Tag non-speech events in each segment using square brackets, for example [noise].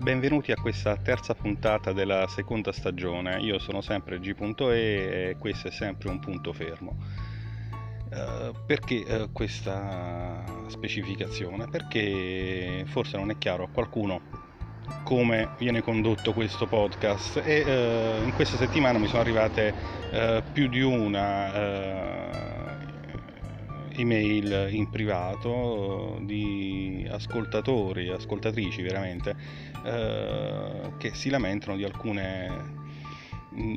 Benvenuti a questa terza puntata della seconda stagione. Io sono sempre G.E e questo è sempre un punto fermo. Uh, perché uh, questa specificazione? Perché forse non è chiaro a qualcuno come viene condotto questo podcast e uh, in questa settimana mi sono arrivate più di una email in privato di ascoltatori, ascoltatrici veramente, eh, che si lamentano di alcune mh,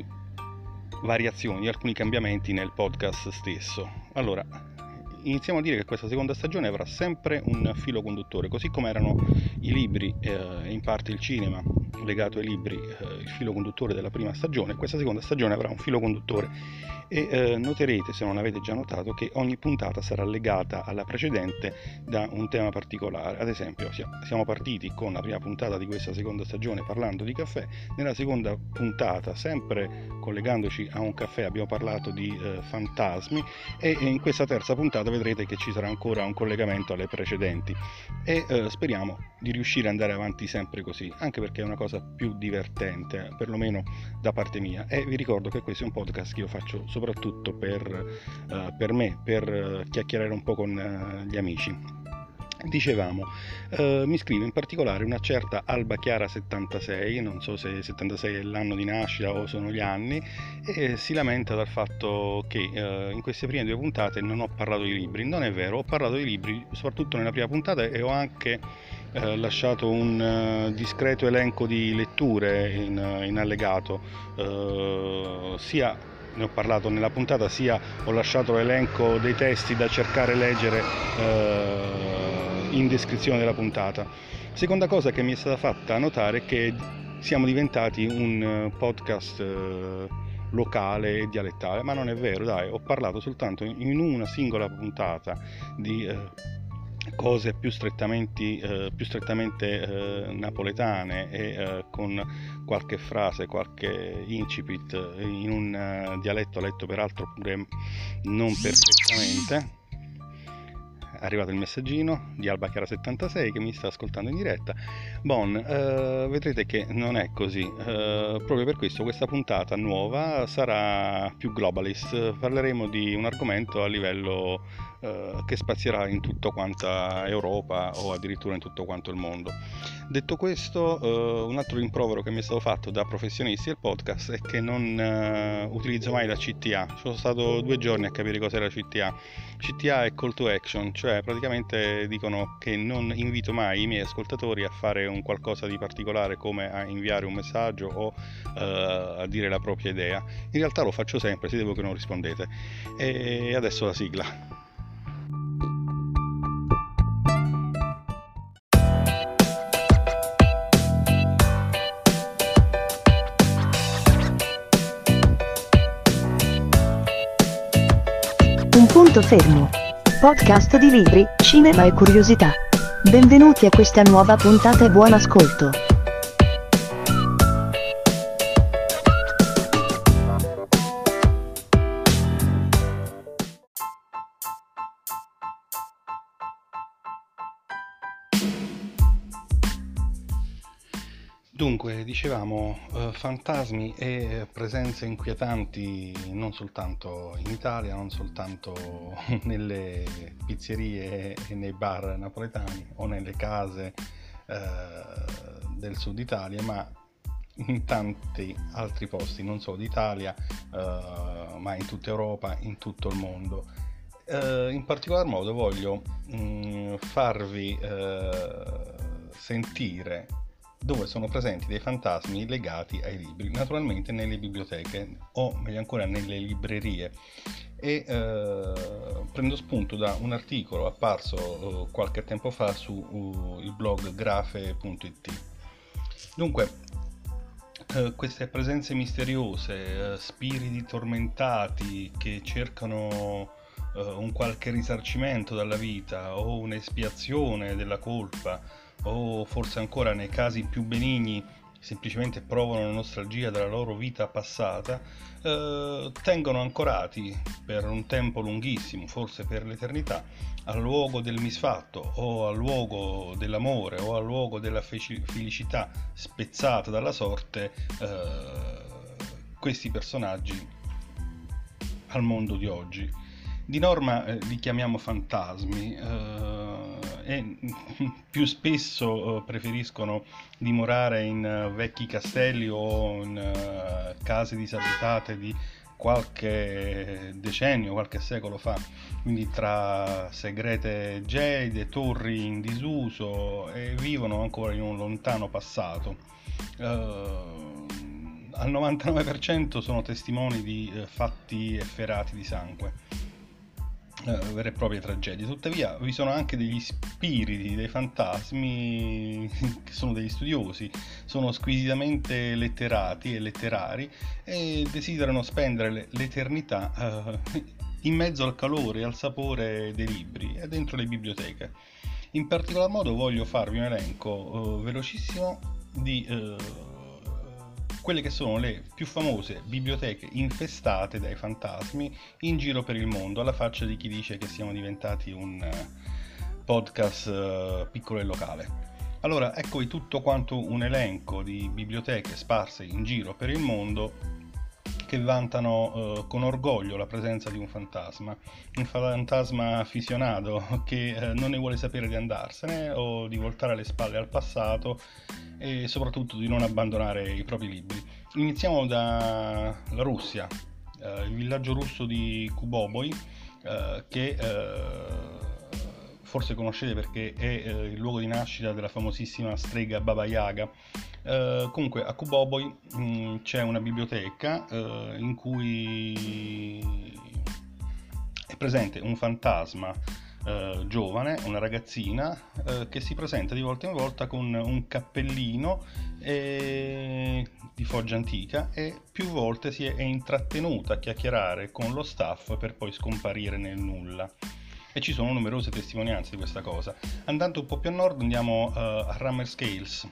variazioni, alcuni cambiamenti nel podcast stesso. Allora, iniziamo a dire che questa seconda stagione avrà sempre un filo conduttore, così come erano i libri e eh, in parte il cinema legato ai libri, eh, il filo conduttore della prima stagione, questa seconda stagione avrà un filo conduttore e eh, noterete, se non avete già notato, che ogni puntata sarà legata alla precedente da un tema particolare. Ad esempio, siamo partiti con la prima puntata di questa seconda stagione parlando di caffè, nella seconda puntata, sempre collegandoci a un caffè, abbiamo parlato di eh, fantasmi e in questa terza puntata vedrete che ci sarà ancora un collegamento alle precedenti e eh, speriamo di riuscire ad andare avanti sempre così, anche perché è una cosa più divertente, perlomeno da parte mia. E vi ricordo che questo è un podcast che io faccio soprattutto per, uh, per me, per uh, chiacchierare un po' con uh, gli amici. Dicevamo, mi scrive in particolare una certa Alba Chiara 76, non so se 76 è l'anno di nascita o sono gli anni, e si lamenta dal fatto che in queste prime due puntate non ho parlato di libri. Non è vero, ho parlato di libri soprattutto nella prima puntata e ho anche eh, lasciato un uh, discreto elenco di letture in, in allegato, uh, sia ne ho parlato nella puntata, sia ho lasciato l'elenco dei testi da cercare e leggere eh, in descrizione della puntata. Seconda cosa che mi è stata fatta notare è che siamo diventati un eh, podcast eh, locale e dialettale, ma non è vero, dai, ho parlato soltanto in una singola puntata di eh, cose più strettamente, più strettamente napoletane e con qualche frase, qualche incipit in un dialetto letto peraltro pure non perfettamente. Arrivato il messaggino di Alba Chiara 76 che mi sta ascoltando in diretta. Bon, uh, vedrete che non è così. Uh, proprio per questo questa puntata nuova sarà più globalist. Parleremo di un argomento a livello eh, che spazierà in tutta quanta Europa o addirittura in tutto quanto il mondo. Detto questo, eh, un altro rimprovero che mi è stato fatto da professionisti del podcast è che non eh, utilizzo mai la CTA. Sono stato due giorni a capire cos'è la CTA. CTA è call to action, cioè praticamente dicono che non invito mai i miei ascoltatori a fare un qualcosa di particolare come a inviare un messaggio o uh, a dire la propria idea. In realtà lo faccio sempre, se devo che non rispondete. E adesso la sigla. Fermo. Podcast di libri, cinema e curiosità. Benvenuti a questa nuova puntata e buon ascolto. Dunque, dicevamo, eh, fantasmi e presenze inquietanti non soltanto in Italia, non soltanto [laughs] nelle pizzerie e nei bar napoletani o nelle case eh, del sud Italia, ma in tanti altri posti, non solo d'Italia, eh, ma in tutta Europa, in tutto il mondo. Eh, in particolar modo voglio mh, mm, farvi eh, sentire dove sono presenti dei fantasmi legati ai libri, naturalmente nelle biblioteche o meglio ancora nelle librerie. E eh, prendo spunto da un articolo apparso eh, qualche tempo fa sul uh, blog grafe.it. Dunque, eh, queste presenze misteriose, eh, spiriti tormentati che cercano un qualche risarcimento dalla vita o un'espiazione della colpa, o forse ancora nei casi più benigni semplicemente provano nostalgia della loro vita passata, eh, tengono ancorati per un tempo lunghissimo, forse per l'eternità, al luogo del misfatto o al luogo dell'amore o al luogo della felicità spezzata dalla sorte, eh, questi personaggi al mondo di oggi. Di norma eh, li chiamiamo fantasmi eh, e [laughs] più spesso eh, preferiscono dimorare in uh, vecchi castelli o in uh, case disabitate di qualche decennio, qualche secolo fa, quindi tra segrete gede, torri in disuso e vivono ancora in un lontano passato. Uh, al 99% sono testimoni di fatti efferati di sangue eh, vere e proprie tragedie. Tuttavia vi sono anche degli spiriti, dei fantasmi [laughs] che sono degli studiosi, sono squisitamente letterati e letterari e desiderano spendere l'eternità eh, in mezzo al calore e al sapore dei libri e dentro le biblioteche. In particolar modo voglio farvi un elenco eh, velocissimo di eh, quelle che sono le più famose biblioteche infestate dai fantasmi in giro per il mondo, alla faccia di chi dice che siamo diventati un eh, podcast uh, piccolo e locale. Allora, eccovi tutto quanto un elenco di biblioteche sparse in giro per il mondo che vantano uh, con orgoglio la presenza di un fantasma, un fantasma affisionato [laughs] che uh, non ne vuole sapere di andarsene o di voltare le spalle al passato e soprattutto di non abbandonare i propri libri. Iniziamo dalla Russia, uh, il villaggio russo di Kuboboi, che forse conoscete perché è il luogo di nascita della famosissima strega Baba Yaga. Uh, comunque a Kuboboi mh, mm, c'è una biblioteca uh, in cui è presente un fantasma uh, giovane, una ragazzina che si presenta di volta in volta con un cappellino e... di foggia antica e più volte si è intrattenuta a chiacchierare con lo staff per poi scomparire nel nulla e ci sono numerose testimonianze di questa cosa. Andando un po' più a nord andiamo a Rammer Scales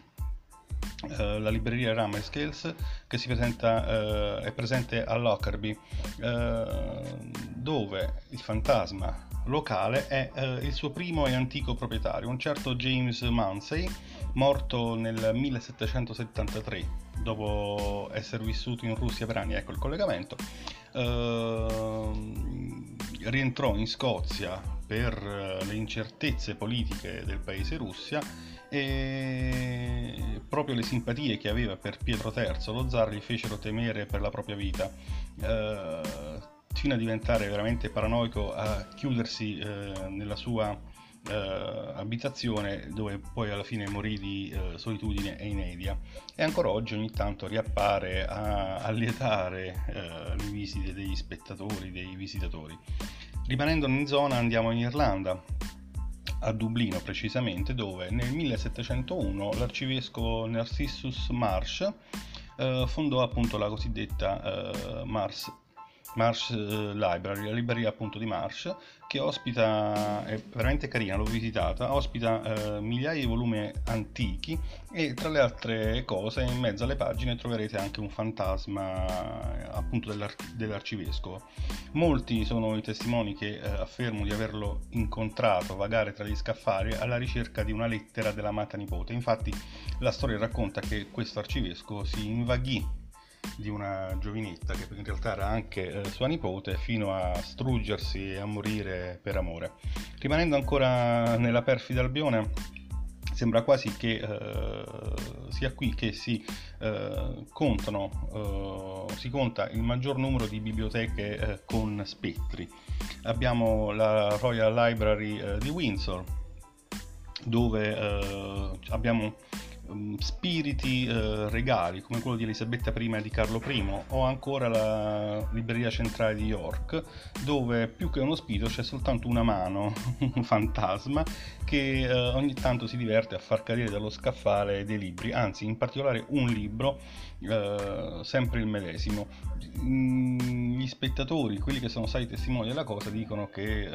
Uh, la libreria Rammer Scales che presenta, uh, è presente a Lockerbie uh, dove il fantasma locale è il suo primo e antico proprietario, un certo James Munsey, morto nel 1773 dopo essere vissuto in Russia per anni, ecco il collegamento. Rientrò in Scozia per le incertezze politiche del paese Russia e proprio le simpatie che aveva per Pietro III, lo zar, gli fecero temere per la propria vita, eh, fino a diventare veramente paranoico, a chiudersi eh, nella sua eh, abitazione dove poi alla fine morì di eh, solitudine e inedia e ancora oggi ogni tanto riappare a allietare eh, le visite degli spettatori, dei visitatori. Rimanendo in zona andiamo in Irlanda a Dublino precisamente, dove nel 1701 l'arcivescovo Narcissus Marsh eh, fondò appunto la cosiddetta eh, Mars Marsh eh, Library, la libreria appunto di Marsh, che ospita, è veramente carina, l'ho visitata, ospita eh, migliaia di volumi antichi e tra le altre cose in mezzo alle pagine troverete anche un fantasma appunto dell'ar- dell'arcivescovo. Molti sono i testimoni che eh, affermano di averlo incontrato vagare tra gli scaffali alla ricerca di una lettera dell'amata nipote. Infatti la storia racconta che questo arcivescovo si invaghì di una giovinetta che in realtà era anche eh, sua nipote fino a struggersi e a morire per amore. Rimanendo ancora nella perfida Albione, sembra quasi che eh, sia qui che si eh, contano, eh, si conta il maggior numero di biblioteche eh, con spettri. Abbiamo la Royal Library eh, di Windsor, dove abbiamo um, spiriti uh, regali come quello di Elisabetta I e di Carlo I o ancora la libreria centrale di York dove più che uno spirito c'è soltanto una mano, [laughs] un fantasma che uh, ogni tanto si diverte a far cadere dallo scaffale dei libri, anzi in particolare un libro uh, sempre il medesimo. Mm, gli spettatori, quelli che sono stati testimoni della cosa, dicono che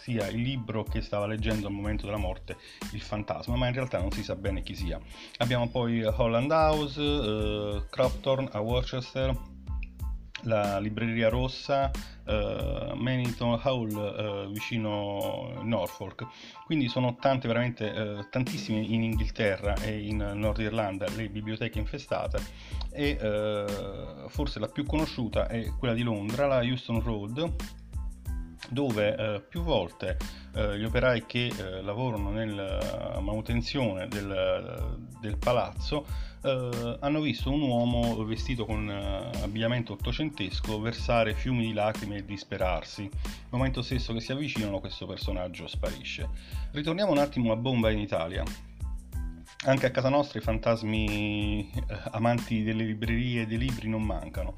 sia il libro che stava leggendo al momento della morte il fantasma, ma in realtà non si sa bene chi sia. Abbiamo poi Holland House, eh, Cropton a Worcester, la libreria rossa uh, Manington Hall uh, vicino Norfolk quindi sono tante veramente uh, tantissime in Inghilterra e in Nord Irlanda le biblioteche infestate e forse la più conosciuta è quella di Londra la Houston Road dove eh, più volte eh, gli operai che eh, lavorano nella manutenzione del, del palazzo eh, hanno visto un uomo vestito con eh, abbigliamento ottocentesco versare fiumi di lacrime e disperarsi. Nel momento stesso che si avvicinano questo personaggio sparisce. Ritorniamo un attimo a Bomba in Italia. Anche a casa nostra i fantasmi eh, amanti delle librerie e dei libri non mancano.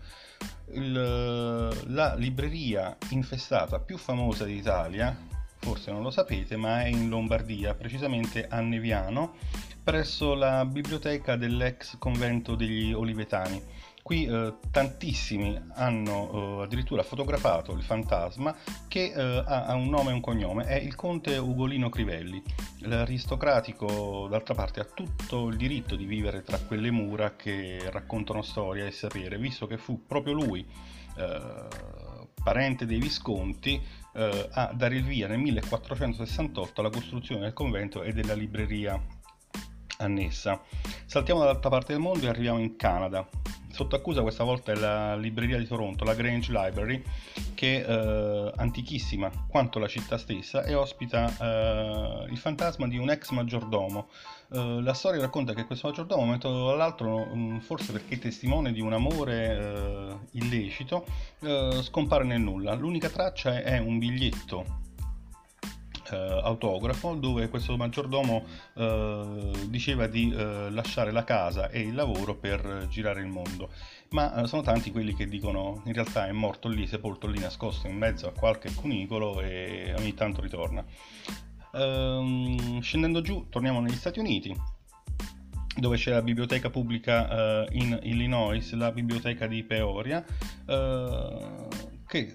Il, la libreria infestata più famosa d'Italia, forse non lo sapete, ma è in Lombardia, precisamente a Neviano, presso la biblioteca dell'ex convento degli Olivetani. Qui eh, tantissimi hanno eh, addirittura fotografato il fantasma che eh, ha un nome e un cognome, è il conte Ugolino Crivelli. L'aristocratico, d'altra parte, ha tutto il diritto di vivere tra quelle mura che raccontano storia e sapere, visto che fu proprio lui, eh, parente dei Visconti, eh, a dare il via nel 1468 alla costruzione del convento e della libreria annessa. Saltiamo dall'altra parte del mondo e arriviamo in Canada. Sotto accusa questa volta è la libreria di Toronto, la Grange Library, che è eh, antichissima quanto la città stessa e ospita eh, il fantasma di un ex maggiordomo. Eh, la storia racconta che questo maggiordomo, un momento mm, forse perché testimone di un amore illecito, scompare nel nulla. L'unica traccia è un biglietto eh, autografo dove questo maggiordomo eh, diceva di eh, lasciare la casa e il lavoro per girare il mondo. Ma eh, sono tanti quelli che dicono in realtà è morto lì, sepolto lì, nascosto in mezzo a qualche cunicolo e ogni tanto ritorna. Ehm, scendendo giù, torniamo negli Stati Uniti dove c'è la biblioteca pubblica uh, in Illinois, la biblioteca di Peoria, uh, che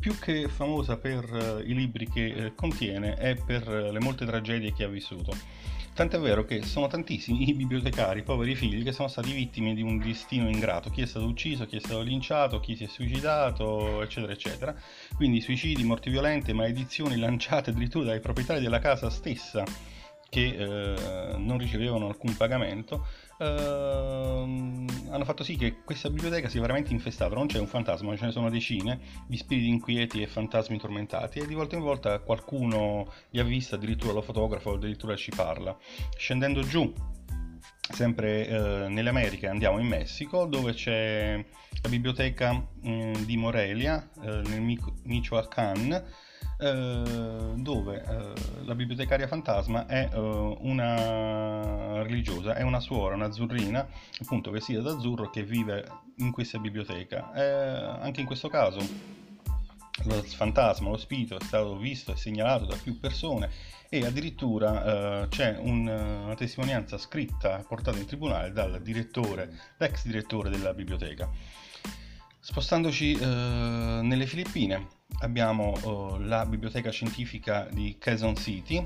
più che famosa per uh, i libri che uh, contiene, è per uh, le molte tragedie che ha vissuto. Tant'è vero che sono tantissimi i bibliotecari, i poveri figli, che sono stati vittime di un destino ingrato. Chi è stato ucciso, chi è stato linciato, chi si è suicidato, eccetera, eccetera. Quindi suicidi, morti violente, maledizioni lanciate addirittura dai proprietari della casa stessa che eh, non ricevevano alcun pagamento, eh, hanno fatto sì che questa biblioteca sia veramente infestata. Non c'è un fantasma, ce ne sono decine di spiriti inquieti e fantasmi tormentati e di volta in volta qualcuno li ha visti, addirittura lo fotografa o addirittura ci parla. Scendendo giù sempre eh, nelle Americhe andiamo in Messico dove c'è la biblioteca mh, mm, di Morelia eh, nel Michoacán dove eh, la bibliotecaria fantasma è eh, una religiosa, è una suora, una azzurrina, appunto vestita d'azzurro che vive in questa biblioteca. anche in questo caso lo fantasma, lo spirito è stato visto e segnalato da più persone e addirittura uh, c'è un, una testimonianza scritta portata in tribunale dal direttore, l'ex direttore della biblioteca. Spostandoci uh, nelle Filippine, abbiamo oh, la biblioteca scientifica di Quezon City,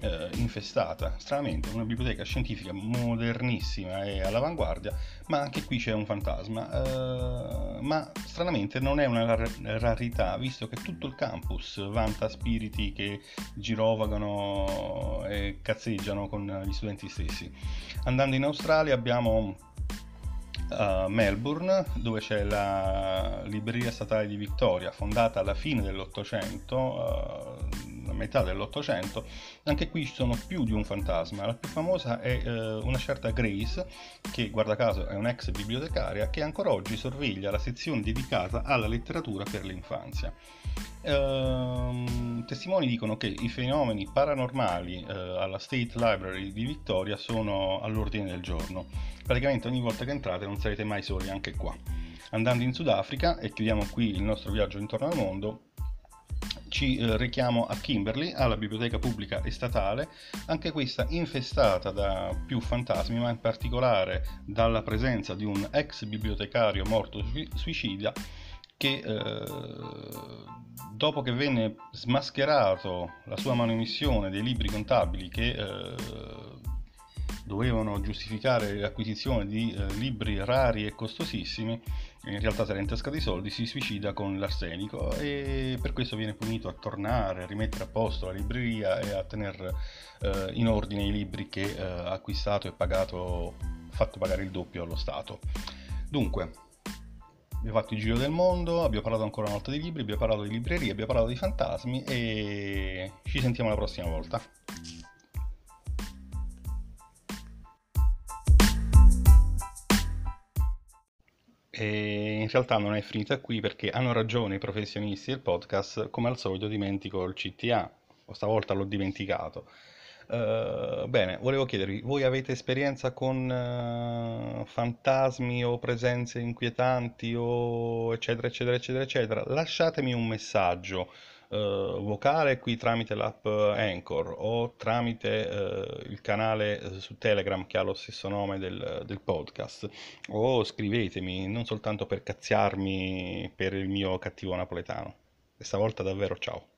eh, infestata, stranamente, una biblioteca scientifica modernissima e all'avanguardia, ma anche qui c'è un fantasma. Eh, ma stranamente non è una rar- rarità, visto che tutto il campus vanta spiriti che girovagano e cazzeggiano con gli studenti stessi. Andando in Australia abbiamo a Melbourne, dove c'è la libreria statale di Victoria, fondata alla fine dell'Ottocento, a metà dell'Ottocento. Anche qui ci sono più di un fantasma. La più famosa è uh, una certa Grace, che guarda caso è un'ex bibliotecaria, che ancora oggi sorveglia la sezione dedicata alla letteratura per l'infanzia. Uh, testimoni dicono che i fenomeni paranormali uh, alla State Library di Victoria sono all'ordine del giorno. Praticamente ogni volta che entrate non sarete mai soli anche qua. Andando in Sudafrica, e chiudiamo qui il nostro viaggio intorno al mondo, ci eh, richiamo a Kimberley, alla biblioteca pubblica e statale, anche questa infestata da più fantasmi, ma in particolare dalla presenza di un ex bibliotecario morto suicida che eh, dopo che venne smascherato la sua manomissione dei libri contabili che eh, dovevano giustificare l'acquisizione di eh, libri rari e costosissimi, in realtà si era intascato i soldi, si suicida con l'arsenico e per questo viene punito a tornare, a rimettere a posto la libreria e a tenere eh, in ordine i libri che ha eh, acquistato e pagato, fatto pagare il doppio allo Stato. Dunque, abbiamo fatto il giro del mondo, abbiamo parlato ancora una volta di libri, abbiamo parlato di librerie, abbiamo parlato di fantasmi e ci sentiamo la prossima volta. E in realtà non è finita qui perché hanno ragione i professionisti del podcast, come al solito dimentico il CTA, stavolta l'ho dimenticato. Uh, bene, volevo chiedervi, voi avete esperienza con uh, fantasmi o presenze inquietanti o eccetera eccetera eccetera eccetera? Lasciatemi un messaggio uh, vocale qui tramite l'app Anchor o tramite uh, il canale uh, su Telegram che ha lo stesso nome del, del, podcast o scrivetemi non soltanto per cazziarmi per il mio cattivo napoletano. Questa volta davvero ciao.